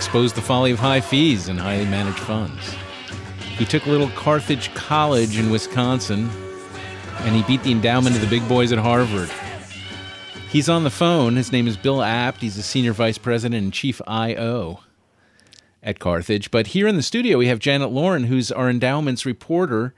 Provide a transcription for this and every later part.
exposed the folly of high fees and highly managed funds. He took a little Carthage College in Wisconsin and he beat the endowment of the big boys at Harvard. He's on the phone. His name is Bill Abt. He's the senior vice president and chief IO at Carthage. But here in the studio, we have Janet Lorin, who's our endowments reporter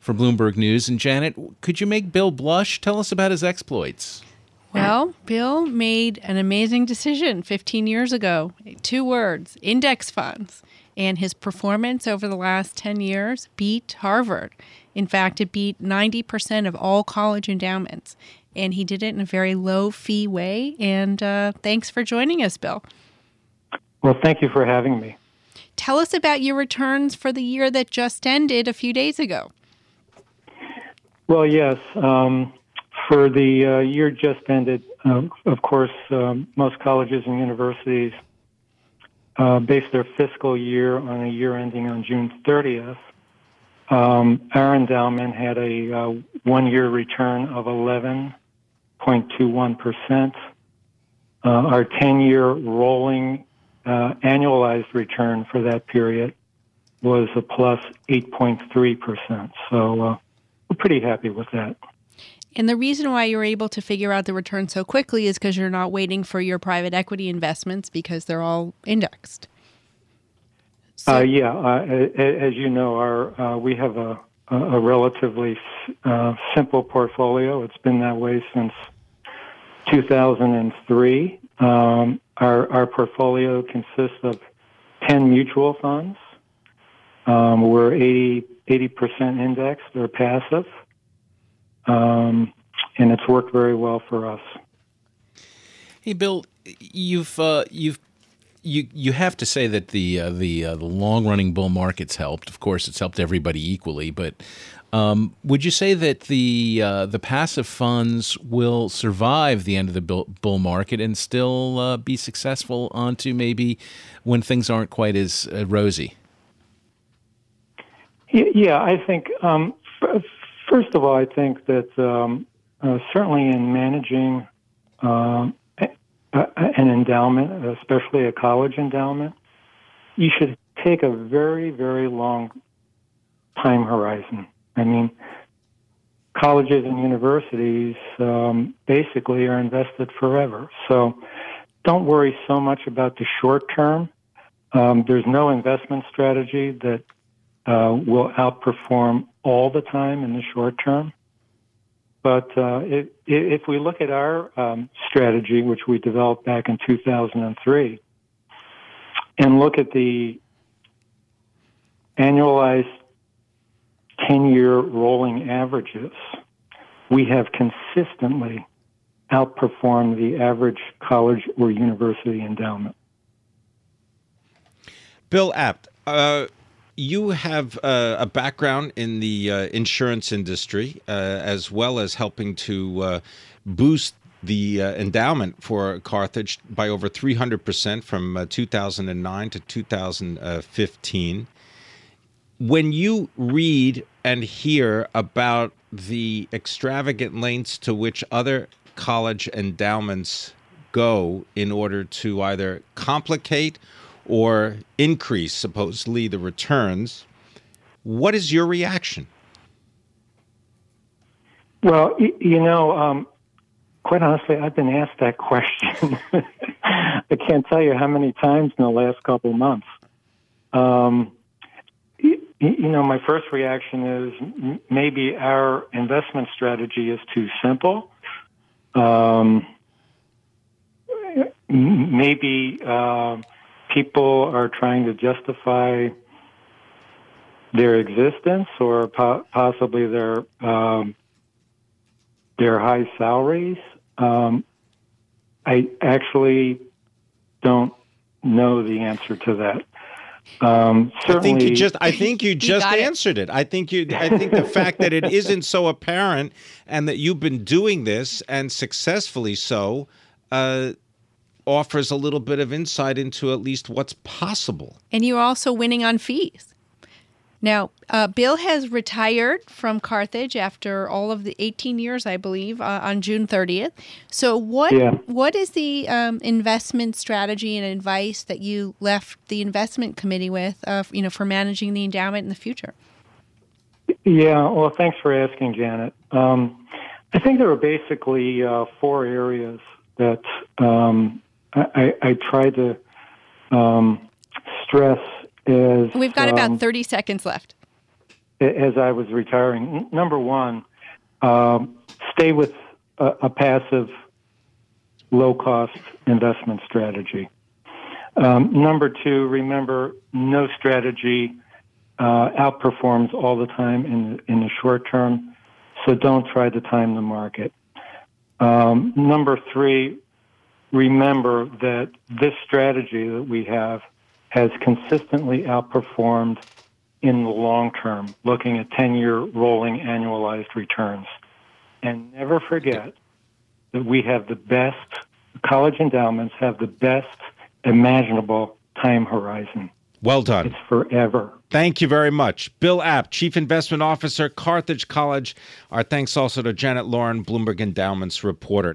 for Bloomberg News. And Janet, could you make Bill blush? Tell us about his exploits. Well, Bill made an amazing decision 15 years ago. Two words index funds. And his performance over the last 10 years beat Harvard. In fact, it beat 90% of all college endowments. And he did it in a very low fee way. And uh, thanks for joining us, Bill. Well, thank you for having me. Tell us about your returns for the year that just ended a few days ago. Well, yes. Um, for the uh, year just ended, uh, of course, um, most colleges and universities uh, base their fiscal year on a year ending on June 30th. Um, our endowment had a uh, one year return of 11.21%. Uh, our 10 year rolling uh, annualized return for that period was a plus 8.3%. So we're pretty happy with that. And the reason why you're able to figure out the return so quickly is because you're not waiting for your private equity investments because they're all indexed. So, uh, yeah, uh, as you know, our uh, we have a, a relatively uh, simple portfolio. It's been that way since 2003. Um, our our portfolio consists of 10 mutual funds. Um, we're 80 percent indexed or passive um, and it's worked very well for us. Hey, Bill, you've uh, you've you you have to say that the uh, the uh, the long running bull market's helped. Of course, it's helped everybody equally, but. Um, would you say that the uh, the passive funds will survive the end of the bull market and still uh, be successful onto maybe when things aren't quite as uh, rosy? Yeah, I think um, First of all, I think that um, uh, certainly in managing uh, an endowment, especially a college endowment, you should take a very, very long time horizon. I mean, colleges and universities um, basically are invested forever. So don't worry so much about the short term. Um, there's no investment strategy that uh, will outperform all the time in the short term. But uh, if, if we look at our um, strategy, which we developed back in 2003, and look at the annualized 10 year rolling averages, we have consistently outperformed the average college or university endowment. Bill Abt, uh, you have uh, a background in the uh, insurance industry, uh, as well as helping to uh, boost the uh, endowment for Carthage by over 300% from uh, 2009 to 2015. When you read and hear about the extravagant lengths to which other college endowments go in order to either complicate or increase supposedly the returns. What is your reaction? Well, you know, um, quite honestly, I've been asked that question. I can't tell you how many times in the last couple months. Um, you, you know, my first reaction is maybe our investment strategy is too simple. Um, maybe uh, people are trying to justify their existence or po- possibly their um, their high salaries. Um, I actually don't know the answer to that. Um, I think you just I think you You just got it. answered it. I think you I think the fact that it isn't so apparent and that you've been doing this and successfully so uh, offers a little bit of insight into at least what's possible. And you're also winning on fees. Now, uh, Bill has retired from Carthage after all of the 18 years, I believe, uh, on June 30th. So, what Yeah. what is the um, investment strategy and advice that you left the investment committee with, uh, you know, for managing the endowment in the future? Yeah, well, thanks for asking, Janet. Um, I think there are basically uh, four areas that um, I, I, I tried to um, stress as We've got um, about 30 seconds left. as I was retiring. Number one, um, stay with a, a passive, low cost investment strategy. Um, number two, remember no strategy uh, outperforms all the time in in the short term, so don't try to time the market. Um, number three, remember that this strategy that we have has consistently outperformed in the long term, looking at 10 year rolling annualized returns. And never forget that we have the best, college endowments have the best imaginable time horizon. Well done. It's forever. Thank you very much. Bill Abt, Chief Investment Officer, Carthage College. Our thanks also to Janet Lorin, Bloomberg Endowments reporter.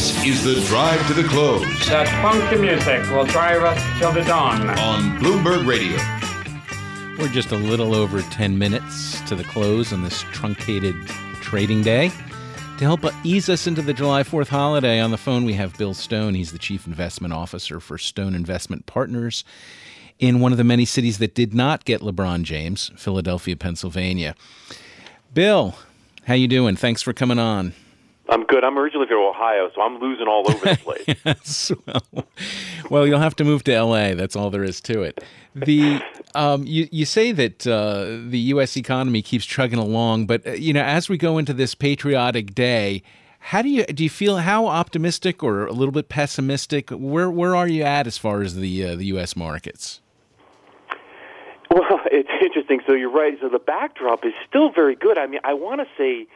This is the drive to the close That funky music will drive us till the dawn. on Bloomberg Radio. We're just a little over 10 minutes to the close on this truncated trading day. To help ease us into the July 4th holiday, on the phone we have Bill Stone. He's the Chief Investment Officer for Stone Investment Partners in one of the many cities that did not get LeBron James, Philadelphia, Pennsylvania. Bill, how you doing? Thanks for coming on. I'm good. I'm originally from Ohio, so I'm losing all over the place. Yes, well, well, you'll have to move to L.A. That's all there is to it. The um, you you say that uh, the U.S. economy keeps chugging along, but uh, you know, as we go into this patriotic day, how do you do you feel? How optimistic or a little bit pessimistic? Where where are you at as far as the uh, the U.S. markets? Well, it's interesting. So you're right. So the backdrop is still very good. I mean, I want to say,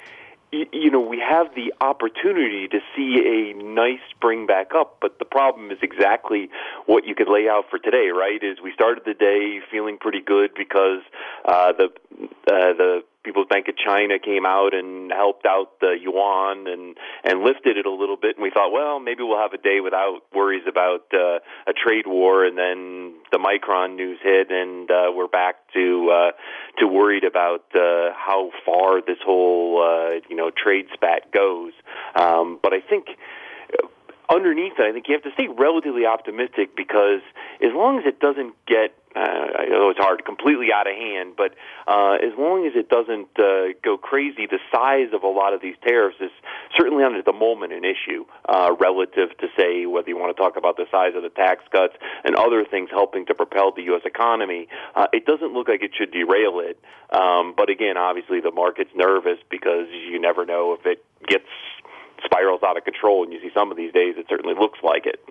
you know, we have the opportunity to see a nice spring back up, but the problem is exactly what you could lay out for today, right? Is we started the day feeling pretty good because uh, the uh, the People's Bank of China came out and helped out the yuan and and lifted it a little bit, and we thought, well, maybe we'll have a day without worries about uh, a trade war, and then the Micron news hit, and uh, we're back to uh, to worried about uh, how far this whole uh, you know trade spat goes. Um, but I think underneath that, I think you have to stay relatively optimistic because as long as it doesn't get, uh, I know it's hard, completely out of hand, but uh, as long as it doesn't uh, go crazy, the size of a lot of these tariffs is certainly under the moment an issue uh, relative to, say, whether you want to talk about the size of the tax cuts and other things helping to propel the U.S. economy. Uh, it doesn't look like it should derail it. Um, but again, obviously, the market's nervous because you never know if it gets spirals out of control, and you see some of these days it certainly looks like it.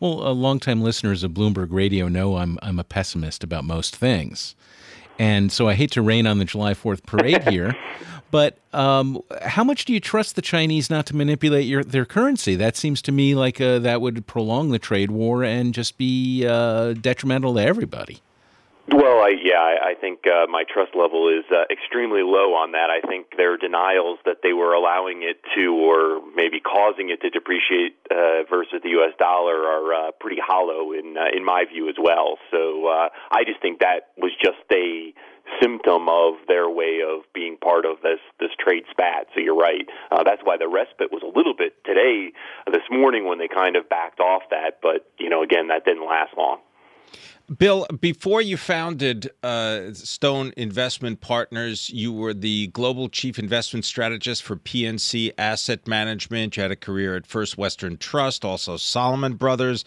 Well, uh, longtime listeners of Bloomberg Radio know I'm I'm a pessimist about most things, and so I hate to rain on the July Fourth parade here. But um, how much do you trust the Chinese not to manipulate your their currency? That seems to me like uh, that would prolong the trade war and just be uh, detrimental to everybody. Well, I, yeah, I, I think uh, my trust level is uh, extremely low on that. I think their denials that they were allowing it to, or maybe causing it to depreciate uh, versus the U.S. dollar, are uh, pretty hollow in uh, in my view as well. So uh, I just think that was just a symptom of their way of being part of this this trade spat. So you're right. Uh, that's why the respite was a little bit today, this morning when they kind of backed off that. But you know, again, that didn't last long. Bill, before you founded uh, Stone Investment Partners, you were the global chief investment strategist for PNC Asset Management. You had a career at First Western Trust, also Salomon Brothers.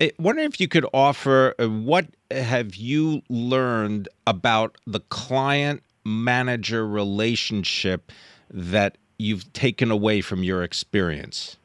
I wonder if you could offer uh, what have you learned about the client manager relationship that you've taken away from your experience?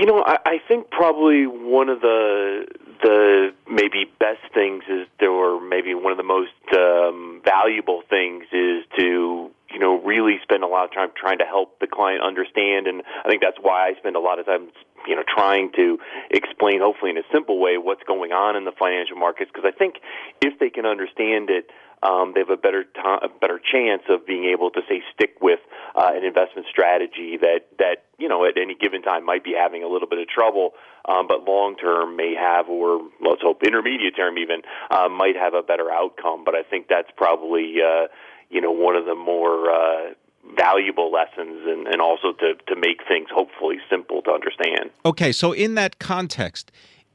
You know, I, I think probably one of the the maybe best things is there, or maybe one of the most um, valuable things is to you know really spend a lot of time trying to help the client understand, and I think that's why I spend a lot of time you know trying to explain, hopefully in a simple way, what's going on in the financial markets. Because I think if they can understand it, um, they have a better to- a better chance of being able to say stick with uh, an investment strategy that that know at any given time might be having a little bit of trouble, um, but long term may have, or let's hope intermediate term even uh, might have a better outcome. But I think that's probably uh, you know one of the more uh, valuable lessons, and, and also to to make things hopefully simple to understand. Okay, so in that context,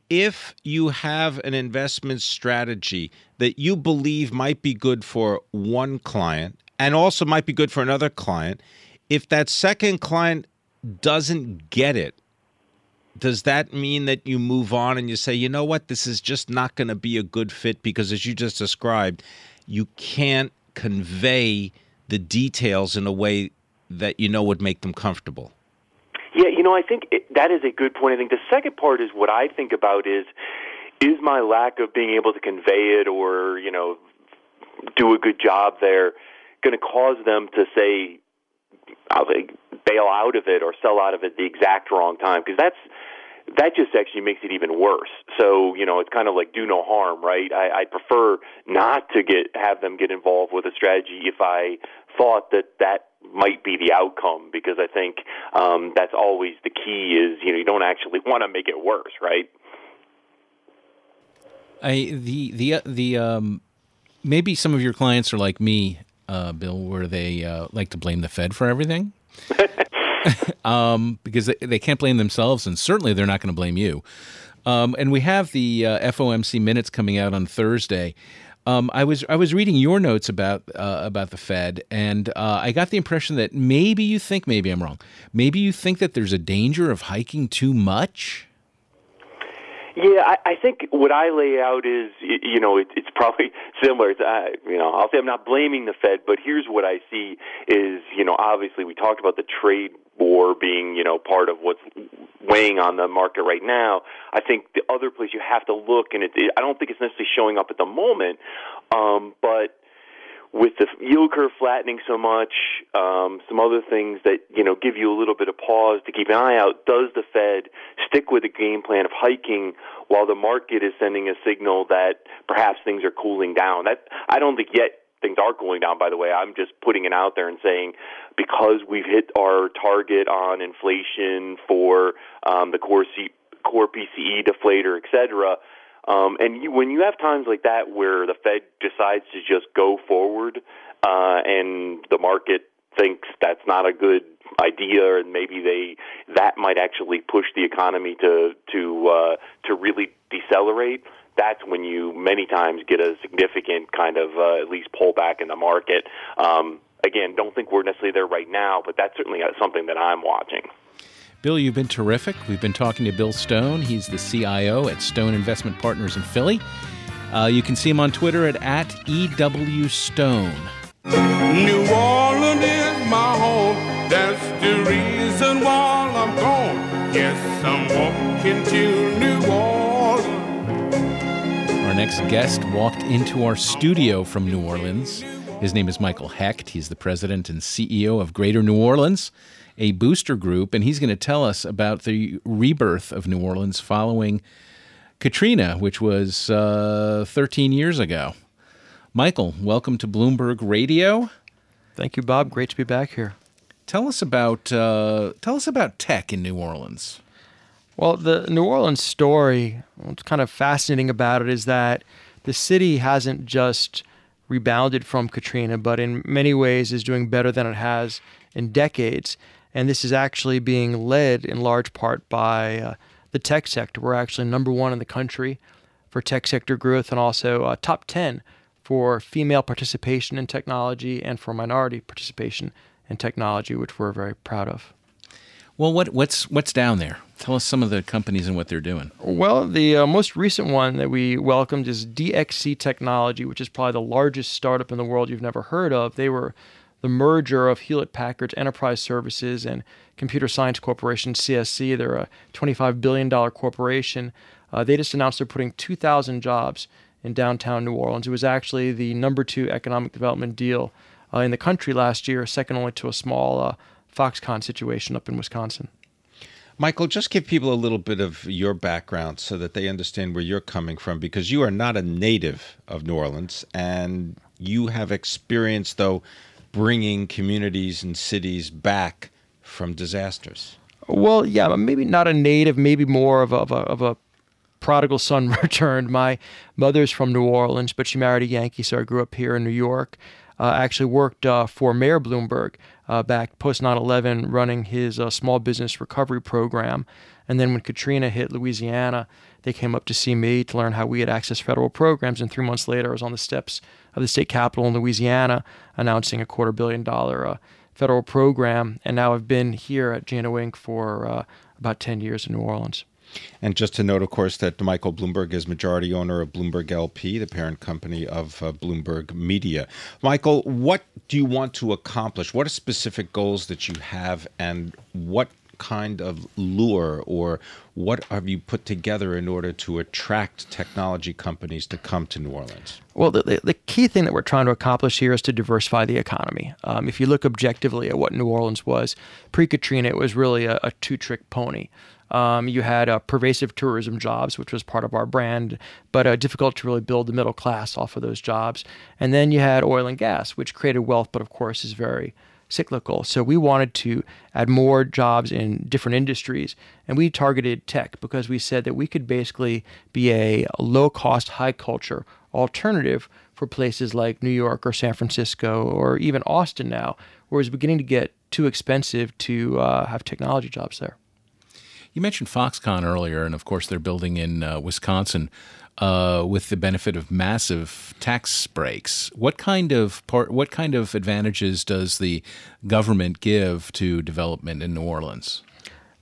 if you have an investment strategy that you believe might be good for one client and also might be good for another client, if that second client doesn't get it, does that mean that you move on and you say, you know what, this is just not going to be a good fit because, as you just described, you can't convey the details in a way that you know would make them comfortable? Yeah, you know, I think it, that is a good point. I think the second part is what I think about is is my lack of being able to convey it or you know do a good job there going to cause them to say say, bail out of it or sell out of it the exact wrong time because that's that just actually makes it even worse. So you know, it's kind of like do no harm, right? I, I prefer not to get have them get involved with a strategy if I thought that that might be the outcome because I think um, that's always the key is you know you don't actually want to make it worse, right? I the the the um maybe some of your clients are like me, uh, Bill, where they uh, like to blame the Fed for everything. um, because they, they can't blame themselves, and certainly they're not going to blame you. Um, and we have the uh, FOMC minutes coming out on Thursday. Um, I was I was reading your notes about uh, about the Fed, and uh, I got the impression that maybe you think maybe I'm wrong. Maybe you think that there's a danger of hiking too much. Yeah, I, I think what I lay out is, you know, it, it's probably similar. It's, uh, you know, I'll say I'm not blaming the Fed, but here's what I see is, you know, obviously we talked about the trade war being, you know, part of what's weighing on the market right now. I think the other place you have to look, and it, it, I don't think it's necessarily showing up at the moment, um, but with the yield curve flattening so much, um, some other things that you know give you a little bit of pause to keep an eye out. Does the Fed stick with the game plan of hiking while the market is sending a signal that perhaps things are cooling down? That I don't think yet things are cooling down. By the way, I'm just putting it out there and saying because we've hit our target on inflation for um, the core C- core PCE deflator, et cetera. Um, and you, when you have times like that where the Fed decides to just go forward, uh, and the market thinks that's not a good idea, and maybe they that might actually push the economy to to uh, to really decelerate. That's when you many times get a significant kind of uh, at least pullback in the market. Um, again, don't think we're necessarily there right now, but that's certainly uh, something that I'm watching. Bill, you've been terrific. We've been talking to Bill Stone. He's the CIO at Stone Investment Partners in Philly. Uh, you can see him on Twitter at, at EW Stone. New Orleans is my home. That's the reason why I'm gone. Yes, I'm walking to New Orleans. Our next guest walked into our studio from New Orleans. His name is Michael Hecht. He's the president and CEO of Greater New Orleans, a booster group, and he's going to tell us about the rebirth of New Orleans following Katrina, which was uh, 13 years ago. Michael, welcome to Bloomberg Radio. Thank you, Bob. Great to be back here. Tell us about uh, tell us about tech in New Orleans. Well, the New Orleans story, what's kind of fascinating about it is that the city hasn't just rebounded from Katrina, but in many ways is doing better than it has in decades. And this is actually being led in large part by uh, the tech sector. We're actually number one in the country for tech sector growth and also uh, top 10 for female participation in technology and for minority participation in technology, which we're very proud of. Well, what, what's what's down there? Tell us some of the companies and what they're doing. Well, the uh, most recent one that we welcomed is DXC Technology, which is probably the largest startup in the world you've never heard of. They were the merger of Hewlett Packard's Enterprise Services and Computer Science Corporation, CSC. They're a $25 billion corporation. Uh, they just announced they're putting 2,000 jobs in downtown New Orleans. It was actually the number two economic development deal uh, in the country last year, second only to a small uh, Foxconn situation up in Wisconsin. Michael, just give people a little bit of your background so that they understand where you're coming from because you are not a native of New Orleans and you have experience, though, bringing communities and cities back from disasters. Well, yeah, maybe not a native, maybe more of a, of a, of a prodigal son returned. My mother's from New Orleans, but she married a Yankee, so I grew up here in New York. Uh, actually worked uh, for Mayor Bloomberg uh, back post 9 11, running his uh, small business recovery program. And then when Katrina hit Louisiana, they came up to see me to learn how we had access federal programs. And three months later, I was on the steps of the state capitol in Louisiana announcing a quarter billion dollar uh, federal program. And now I've been here at GNO Inc. for uh, about 10 years in New Orleans. And just to note, of course, that Michael Bloomberg is majority owner of Bloomberg LP, the parent company of uh, Bloomberg Media. Michael, what do you want to accomplish? What are specific goals that you have, and what kind of lure or what have you put together in order to attract technology companies to come to New Orleans? Well, the, the, key thing that we're trying to accomplish here is to diversify the economy. Um, if you look objectively at what New Orleans was pre Katrina, it was really a, a two trick pony. Um, you had uh, pervasive tourism jobs, which was part of our brand, but uh, difficult to really build the middle class off of those jobs. And then you had oil and gas, which created wealth, but of course is very cyclical. So we wanted to add more jobs in different industries, and we targeted tech because we said that we could basically be a low cost, high culture alternative for places like New York or San Francisco or even Austin now, where it's beginning to get too expensive to uh, have technology jobs there. You mentioned Foxconn earlier, and of course they're building in uh, Wisconsin uh, with the benefit of massive tax breaks. What kind of part? What kind of advantages does the government give to development in New Orleans?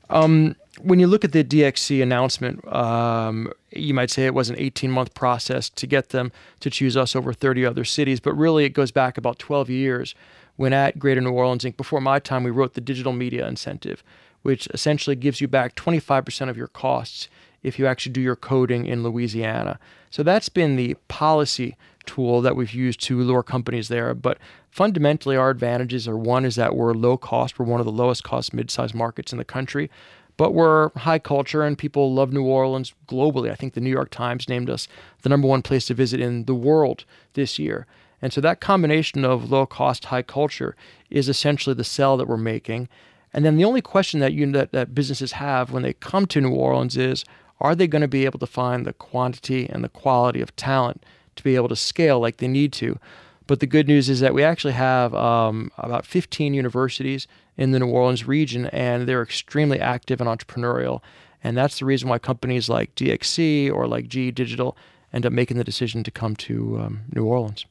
Um, when you look at the DXC announcement, um, you might say it was an 18 month process to get them to choose us over 30 other cities, but really it goes back about 12 years when at Greater New Orleans Inc., before my time, we wrote the digital media incentive which essentially gives you back 25% of your costs if you actually do your coding in Louisiana. So that's been the policy tool that we've used to lure companies there. But fundamentally, our advantages are one is that we're low cost, we're one of the lowest cost mid-sized markets in the country. But we're high culture and people love New Orleans globally. I think the New York Times named us the number one place to visit in the world this year. And so that combination of low cost, high culture is essentially the sell that we're making. And then the only question that you that, that businesses have when they come to New Orleans is are they going to be able to find the quantity and the quality of talent to be able to scale like they need to? But the good news is that we actually have um, about 15 universities in the New Orleans region, and they're extremely active and entrepreneurial. And that's the reason why companies like DXC or like GE Digital end up making the decision to come to um, New Orleans.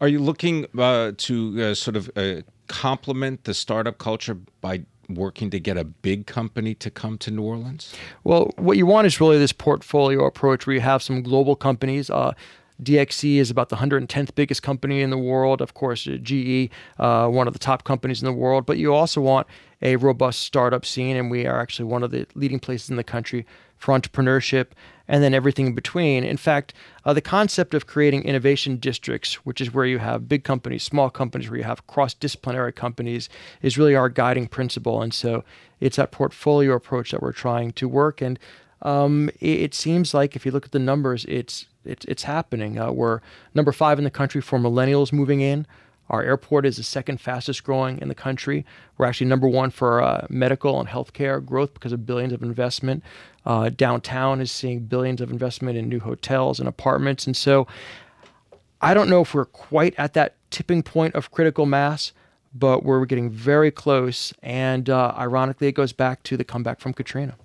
Are you looking uh, to uh, sort of uh, complement the startup culture by working to get a big company to come to New Orleans? Well, what you want is really this portfolio approach where you have some global companies. Uh, DXC is about the 110th biggest company in the world. Of course, GE, uh, one of the top companies in the world. But you also want a robust startup scene, and we are actually one of the leading places in the country for entrepreneurship and then everything in between. In fact, uh, the concept of creating innovation districts, which is where you have big companies, small companies, where you have cross disciplinary companies, is really our guiding principle. And so it's that portfolio approach that we're trying to work. And um, it, it, seems like if you look at the numbers, it's it's, it's happening. Uh, we're number five in the country for millennials moving in. Our airport is the second fastest growing in the country. We're actually number one for uh, medical and healthcare growth because of billions of investment. Uh, downtown is seeing billions of investment in new hotels and apartments. And so I don't know if we're quite at that tipping point of critical mass, but we're getting very close. And uh, ironically, it goes back to the comeback from Katrina.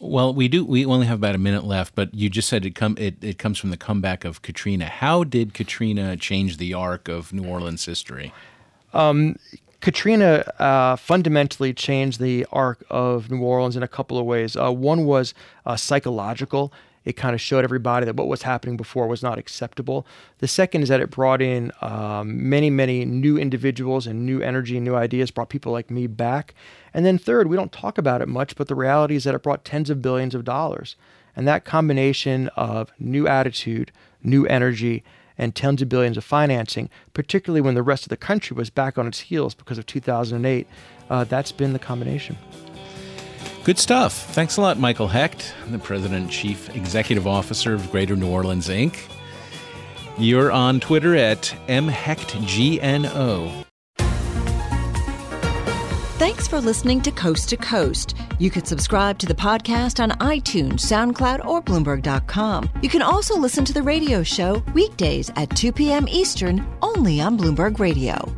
Well, we do. We only have about a minute left, but you just said it come. It, it comes from the comeback of Katrina. How did Katrina change the arc of New Orleans history? Um, Katrina uh, fundamentally changed the arc of New Orleans in a couple of ways. Uh, one was uh, psychological. It kind of showed everybody that what was happening before was not acceptable. The second is that it brought in um, many, many new individuals and new energy and new ideas, brought people like me back. And then third, we don't talk about it much, but the reality is that it brought tens of billions of dollars. And that combination of new attitude, new energy, and tens of billions of financing, particularly when the rest of the country was back on its heels because of 2008. Uh, that's been the combination. Good stuff. Thanks a lot, Michael Hecht, the President Chief Executive Officer of Greater New Orleans Inc. You're on Twitter at mhechtgno. Thanks for listening to Coast to Coast. You could subscribe to the podcast on iTunes, SoundCloud, or Bloomberg.com. You can also listen to the radio show weekdays at 2 p.m. Eastern only on Bloomberg Radio.